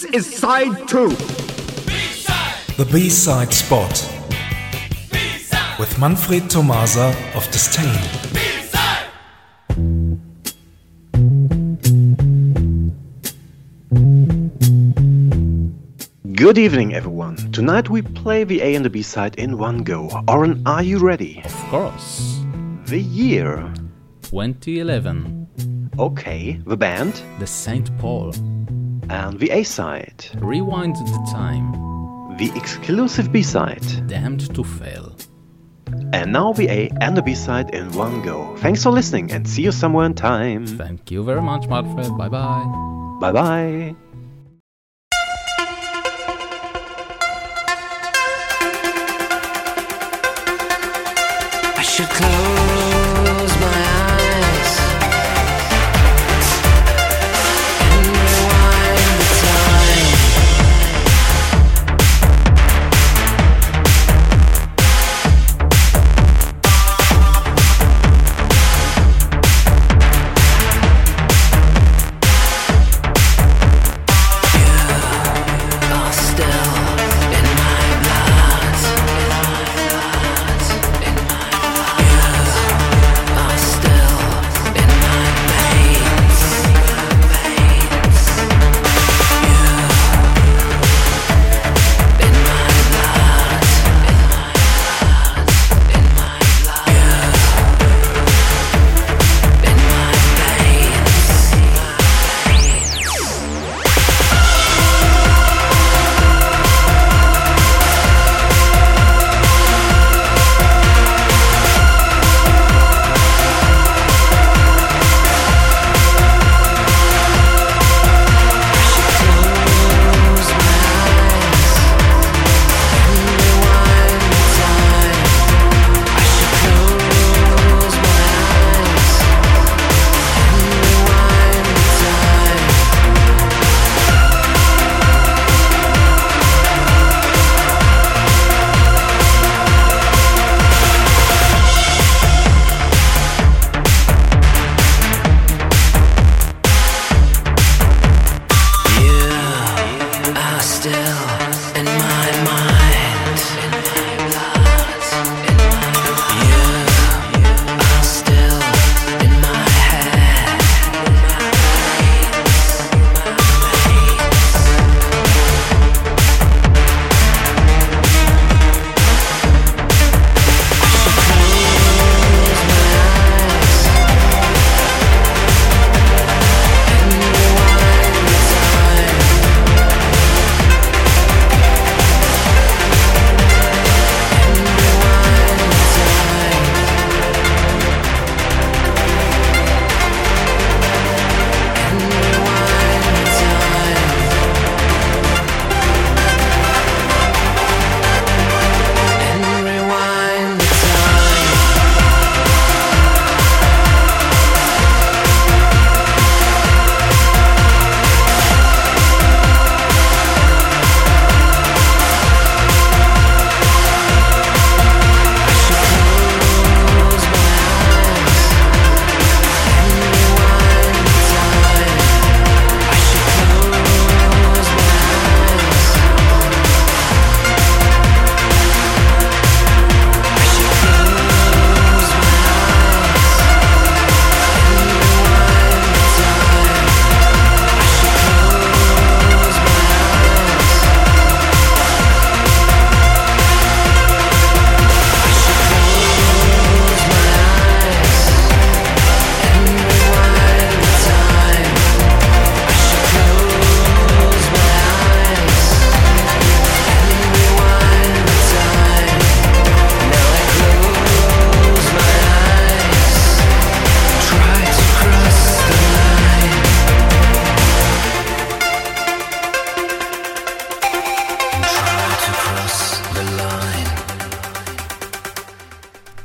This is side two. The B-side spot with Manfred Tomasa of Disdain. Good evening, everyone. Tonight we play the A and the B side in one go. Oren, are you ready? Of course. The year. 2011. Okay. The band. The St. Paul. And the A side. Rewind the time. The exclusive B side. Damned to fail. And now the A and the B side in one go. Thanks for listening and see you somewhere in time. Thank you very much, Manfred. Bye bye. Bye bye. I should close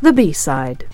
The B side.